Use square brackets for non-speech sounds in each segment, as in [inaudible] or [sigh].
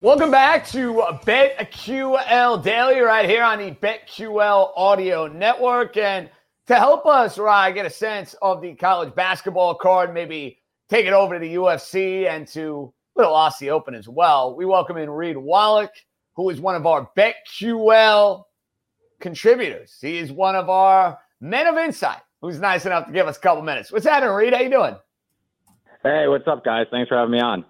Welcome back to BetQL Daily right here on the BetQL Audio Network. And to help us, Rye, get a sense of the college basketball card, maybe take it over to the UFC and to Little Aussie Open as well, we welcome in Reed Wallach, who is one of our BetQL contributors. He is one of our men of insight who's nice enough to give us a couple minutes. What's happening, Reed? How you doing? Hey, what's up, guys? Thanks for having me on.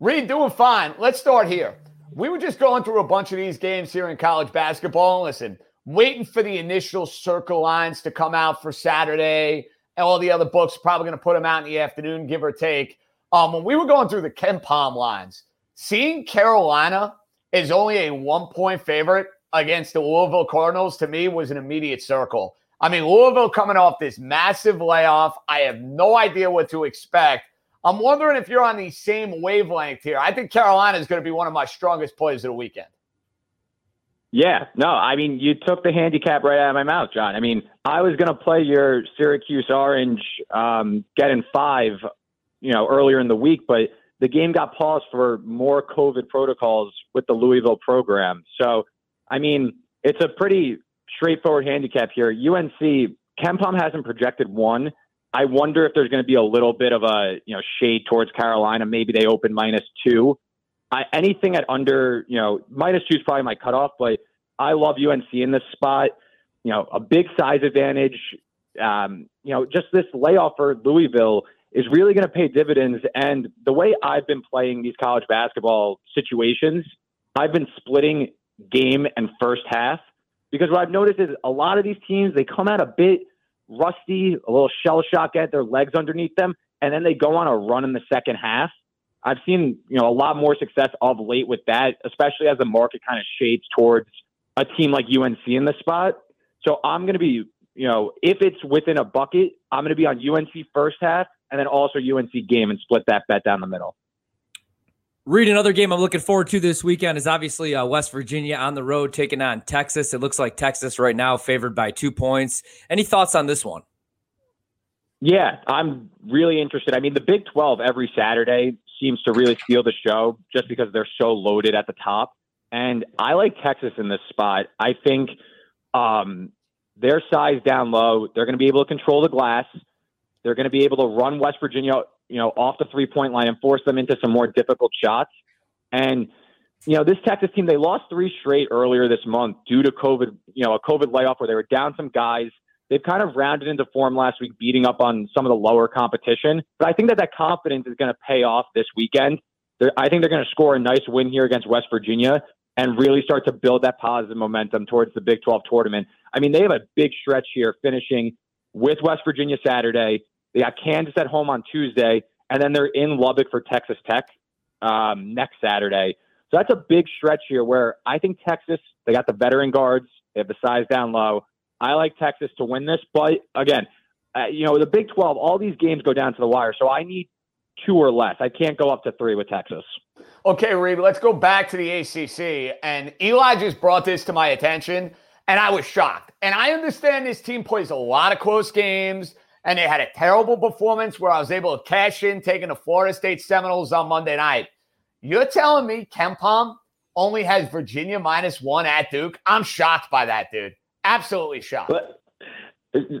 Reed, doing fine. Let's start here. We were just going through a bunch of these games here in college basketball. Listen, waiting for the initial Circa lines to come out for Saturday. And all the other books probably going to put them out in the afternoon, give or take. Um, when we were going through the KenPom lines, seeing Carolina is only a one point favorite against the Louisville Cardinals to me was an immediate circle. I mean, Louisville coming off this massive layoff. I have no idea what to expect. I'm wondering if you're on the same wavelength here. I think Carolina is going to be one of my strongest plays of the weekend. Yeah, no, I mean, you took the handicap right out of my mouth, John. I mean, I was going to play your Syracuse Orange um, getting five, you know, earlier in the week, but the game got paused for more COVID protocols with the Louisville program. So, I mean, it's a pretty straightforward handicap here. UNC, KenPom hasn't projected one. I wonder if there's going to be a little bit of a you know shade towards Carolina. Maybe they open minus two. I, anything at under you know minus two is probably my cutoff, but I love UNC in this spot. You know, a big size advantage. Um, you know, just this layoff for Louisville is really going to pay dividends. And the way I've been playing these college basketball situations, I've been splitting game and first half because what I've noticed is a lot of these teams they come out a bit rusty, a little shell shock, at their legs underneath them, and then they go on a run in the second half. I've seen you know a lot more success of late with that, especially as the market kind of shades towards a team like UNC in the spot. So I'm going to be you know if it's within a bucket, I'm going to be on UNC first half and then also UNC game and split that bet down the middle. Reed, another game I'm looking forward to this weekend is obviously uh, West Virginia on the road taking on Texas. It looks like Texas right now favored by two points. Any thoughts on this one? Yeah, I'm really interested. I mean, the Big 12 every Saturday seems to really steal the show just because they're so loaded at the top. And I like Texas in this spot. I think um, their size down low, they're going to be able to control the glass. They're going to be able to run West Virginia you know, off the three point line and force them into some more difficult shots. And, you know, this Texas team, they lost three straight earlier this month due to COVID, you know, a COVID layoff where they were down some guys. They've kind of rounded into form last week, beating up on some of the lower competition. But I think that that confidence is going to pay off this weekend. They're, I think they're going to score a nice win here against West Virginia and really start to build that positive momentum towards the Big 12 tournament. I mean, they have a big stretch here finishing with West Virginia Saturday, they got Kansas at home on Tuesday, and then they're in Lubbock for Texas Tech um, next Saturday. So that's a big stretch here where I think Texas, they got the veteran guards, they have the size down low. I like Texas to win this, but again, uh, you know, the Big 12, all these games go down to the wire. So I need two or less. I can't go up to three with Texas. Okay, Reed, let's go back to the ACC. And Eli just brought this to my attention, and I was shocked. And I understand this team plays a lot of close games and they had a terrible performance where I was able to cash in taking the Florida State Seminoles on Monday night. You're telling me KenPom only has Virginia minus one at Duke? I'm shocked by that, dude. Absolutely shocked. But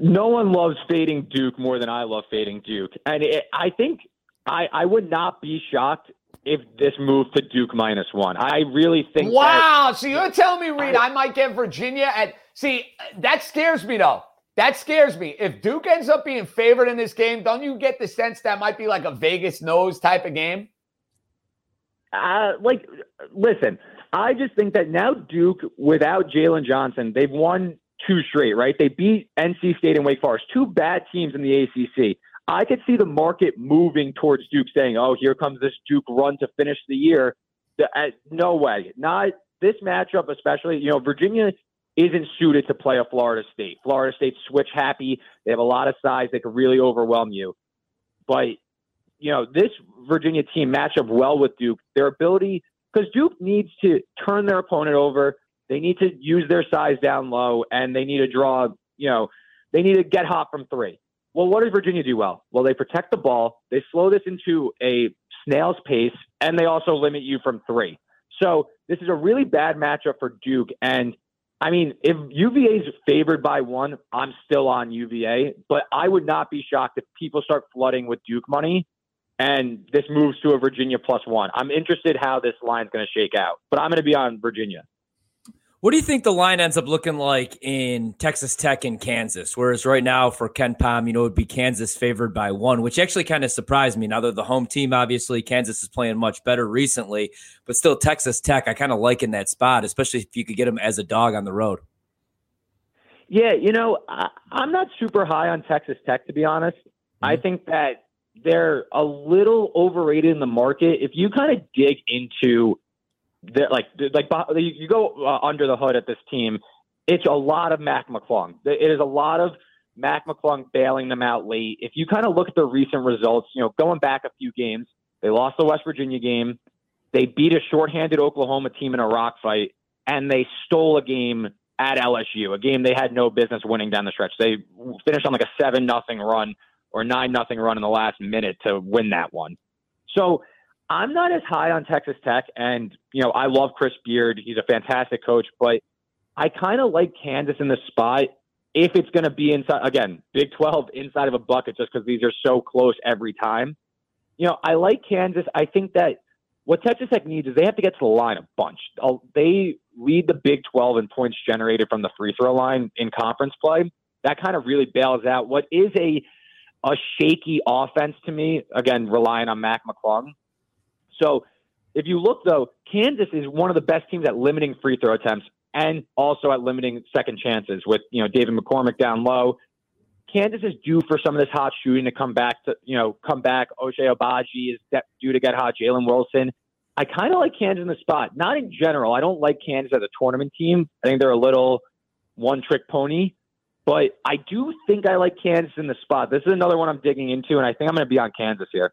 no one loves fading Duke more than I love fading Duke. And it, I think I, I would not be shocked if this moved to Duke minus one. I really think. Wow. That, so you're telling me, Reed, I, I might get Virginia at. See, that scares me though. That scares me. If Duke ends up being favored in this game, don't you get the sense that might be like a Vegas knows type of game? Uh, like, listen, I just think that now Duke, without Jalen Johnson, they've won two straight, right? They beat NC State and Wake Forest, two bad teams in the ACC. I could see the market moving towards Duke, saying, "Oh, here comes this Duke run to finish the year." Uh, no way, not this matchup, especially. You know, Virginia isn't suited to play a Florida State. Florida State switch happy. They have a lot of size. They could really overwhelm you. But you know, this Virginia team match up well with Duke. Their ability, because Duke needs to turn their opponent over. They need to use their size down low, and they need to draw. You know, they need to get hot from three. Well, what does Virginia do well? Well, they protect the ball. They slow this into a snail's pace, and they also limit you from three. So this is a really bad matchup for Duke. And I mean, if UVA is favored by one, I'm still on UVA, but I would not be shocked if people start flooding with Duke money and this moves to a Virginia plus one. I'm interested how this line's going to shake out, but I'm going to be on Virginia. What do you think the line ends up looking like in Texas Tech and Kansas? Whereas right now for KenPom, you know, it would be Kansas favored by one, which actually kind of surprised me. Now they're the home team, obviously. Kansas is playing much better recently, but still Texas Tech, I kind of like in that spot, especially if you could get them as a dog on the road. Yeah, you know, I, am not super high on Texas Tech, to be honest. Mm-hmm. I think that they're a little overrated in the market. If you kind of dig into like like you go uh, under the hood at this team. It's a lot of Mac McClung. It is a lot of Mac McClung bailing them out late. If you kind of look at the recent results, you know, going back a few games, they lost the West Virginia game. They beat a shorthanded Oklahoma team in a rock fight, and they stole a game at LSU, a game they had no business winning down the stretch. They finished on like a seven nothing run or nine nothing run in the last minute to win that one. So I'm not as high on Texas Tech, and you know I love Chris Beard. He's a fantastic coach, but I kind of like Kansas in the spot if it's going to be inside again Big 12 inside of a bucket, just because these are so close every time. You know, I like Kansas. I think that what Texas Tech needs is they have to get to the line a bunch. They lead the Big 12 in points generated from the free throw line in conference play. That kind of really bails out what is a a shaky offense to me. Again, relying on Mac McClung. So if you look though, Kansas is one of the best teams at limiting free throw attempts and also at limiting second chances with, you know, David McCormick down low. Kansas is due for some of this hot shooting to come back to, you know, come back. Ochai Agbaji is due to get hot. Jalen Wilson. I kind of like Kansas in the spot. Not in general. I don't like Kansas as a tournament team. I think they're a little one trick pony. But I do think I like Kansas in the spot. This is another one I'm digging into, and I think I'm going to be on Kansas here.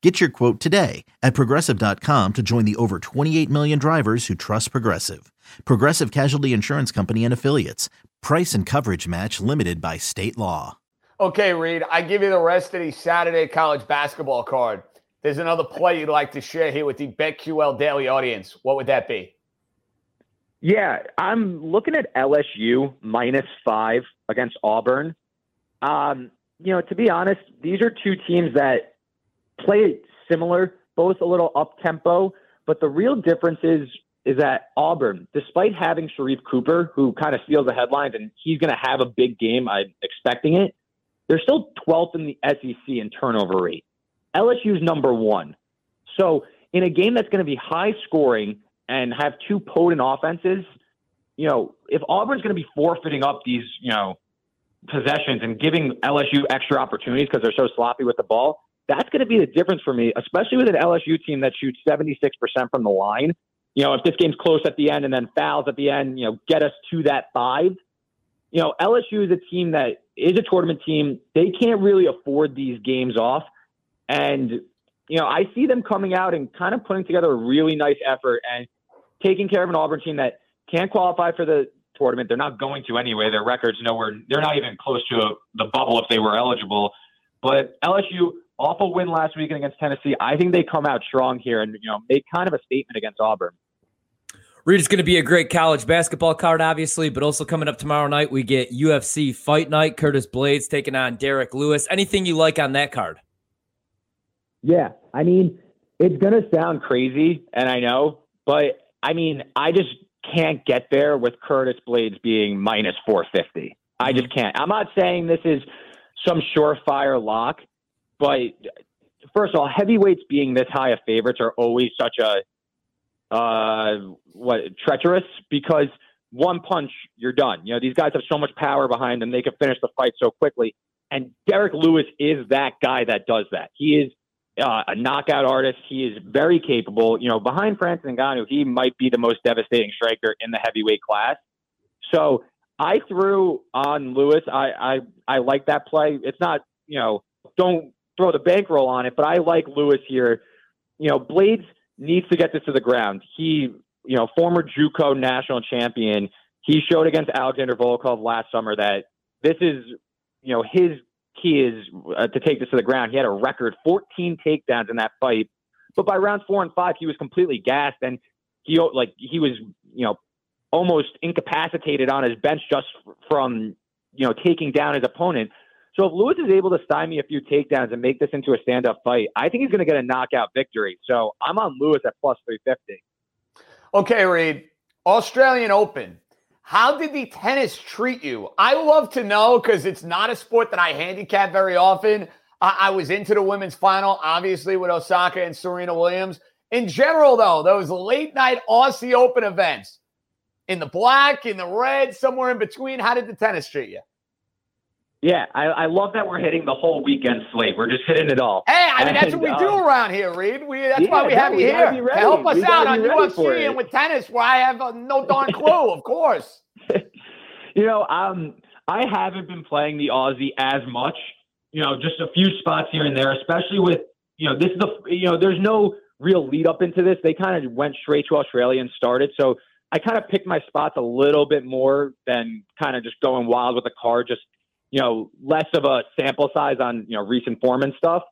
Get your quote today at progressive.com to join the over 28 million drivers who trust Progressive. Progressive Casualty Insurance Company and Affiliates. Price and coverage match limited by state law. Okay, Reed, I give you the rest of the Saturday college basketball card. There's another play you'd like to share here with the BetQL Daily audience. What would that be? Yeah, I'm looking at LSU minus five against Auburn. Um, you know, to be honest, these are two teams that play similar, both a little up tempo, but the real difference is is that Auburn, despite having Sharife Cooper, who kind of steals the headlines and he's going to have a big game, I'm expecting it, they're still 12th in the SEC in turnover rate. LSU's number one. So in a game that's going to be high scoring and have two potent offenses, you know, if Auburn's going to be forfeiting up these, you know, possessions and giving LSU extra opportunities because they're so sloppy with the ball, that's going to be the difference for me, especially with an LSU team that shoots 76% from the line. You know, if this game's close at the end and then fouls at the end, you know, get us to that five. You know, LSU is a team that is a tournament team. They can't really afford these games off. And, you know, I see them coming out and kind of putting together a really nice effort and taking care of an Auburn team that can't qualify for the tournament. They're not going to anyway. Their record's nowhere. They're not even close to a, the bubble if they were eligible. But LSU awful win last weekend against Tennessee. I think they come out strong here and you know make kind of a statement against Auburn. Reed, it's going to be a great college basketball card, obviously, but also coming up tomorrow night, we get UFC Fight Night. Curtis Blaydes taking on Derrick Lewis. Anything you like on that card? Yeah, I mean, it's going to sound crazy, and I know, but I mean, I just can't get there with Curtis Blaydes being minus 450. I just mm-hmm. can't. I'm not saying this is some surefire lock, but first of all, heavyweights being this high of favorites are always such a uh, what treacherous because one punch you're done. You know these guys have so much power behind them; they can finish the fight so quickly. And Derrick Lewis is that guy that does that. He is uh, a knockout artist. He is very capable. You know, behind Francis Ngannou, he might be the most devastating striker in the heavyweight class. So I threw on Lewis. I I, I like that play. It's not you know don't throw the bankroll on it, but I like Lewis here. You know, Blaydes needs to get this to the ground. He, you know, former JUCO national champion. He showed against Alexander Volkov last summer that this is, you know, his key is uh, to take this to the ground. He had a record 14 takedowns in that fight, but by rounds four and five, he was completely gassed and he like he was, you know, almost incapacitated on his bench just from you know taking down his opponent. So if Lewis is able to stymie a few takedowns and make this into a stand-up fight, I think he's going to get a knockout victory. So I'm on Lewis at plus 350. Okay, Reed. Australian Open. How did the tennis treat you? I love to know because it's not a sport that I handicap very often. I-, I was into the women's final, obviously, with Osaka and Serena Williams. In general, though, those late night Aussie Open events in the black, in the red, somewhere in between, how did the tennis treat you? Yeah, I, I, love that we're hitting the whole weekend slate. We're just hitting it all. Hey, I mean that's what we um, do around here, Reed. We that's yeah, why we have you here to help us out on UFC and with tennis, where I have uh, no darn clue. of course. [laughs] you know, um, I haven't been playing the Aussie as much. You know, just a few spots here and there, especially with you know this is the you know there's no real lead up into this. They kind of went straight to Australia and started. So I kind of picked my spots a little bit more than kind of just going wild with the card, just you know, less of a sample size on, you know, recent form and stuff.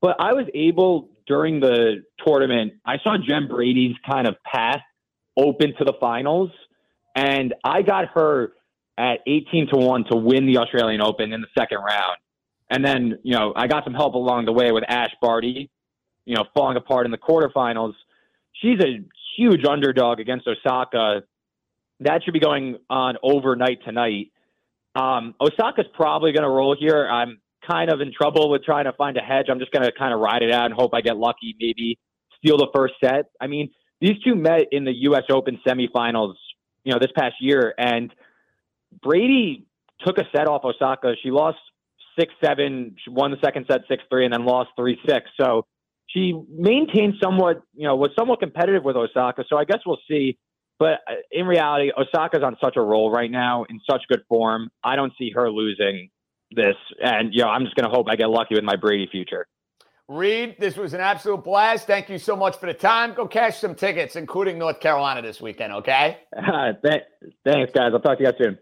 But I was able during the tournament, I saw Jen Brady's kind of path open to the finals. And I got her at 18 to 1 to win the Australian Open in the second round. And then, you know, I got some help along the way with Ash Barty, you know, falling apart in the quarterfinals. She's a huge underdog against Osaka. That should be going on overnight tonight. Um, Osaka's probably going to roll here. I'm kind of in trouble with trying to find a hedge. I'm just going to kind of ride it out and hope I get lucky, maybe steal the first set. I mean, these two met in the U.S. Open semifinals, you know, this past year, and Brady took a set off Osaka. She lost six seven. She won the second set six three, and then lost three six. So she maintained somewhat, you know, was somewhat competitive with Osaka. So I guess we'll see. But uh, in reality, Osaka's on such a roll right now, in such good form. I don't see her losing this. And, you know, I'm just going to hope I get lucky with my Brady future. Reed, this was an absolute blast. Thank you so much for the time. Go cash some tickets, including North Carolina this weekend, okay? [laughs] thanks, guys. I'll talk to you guys soon.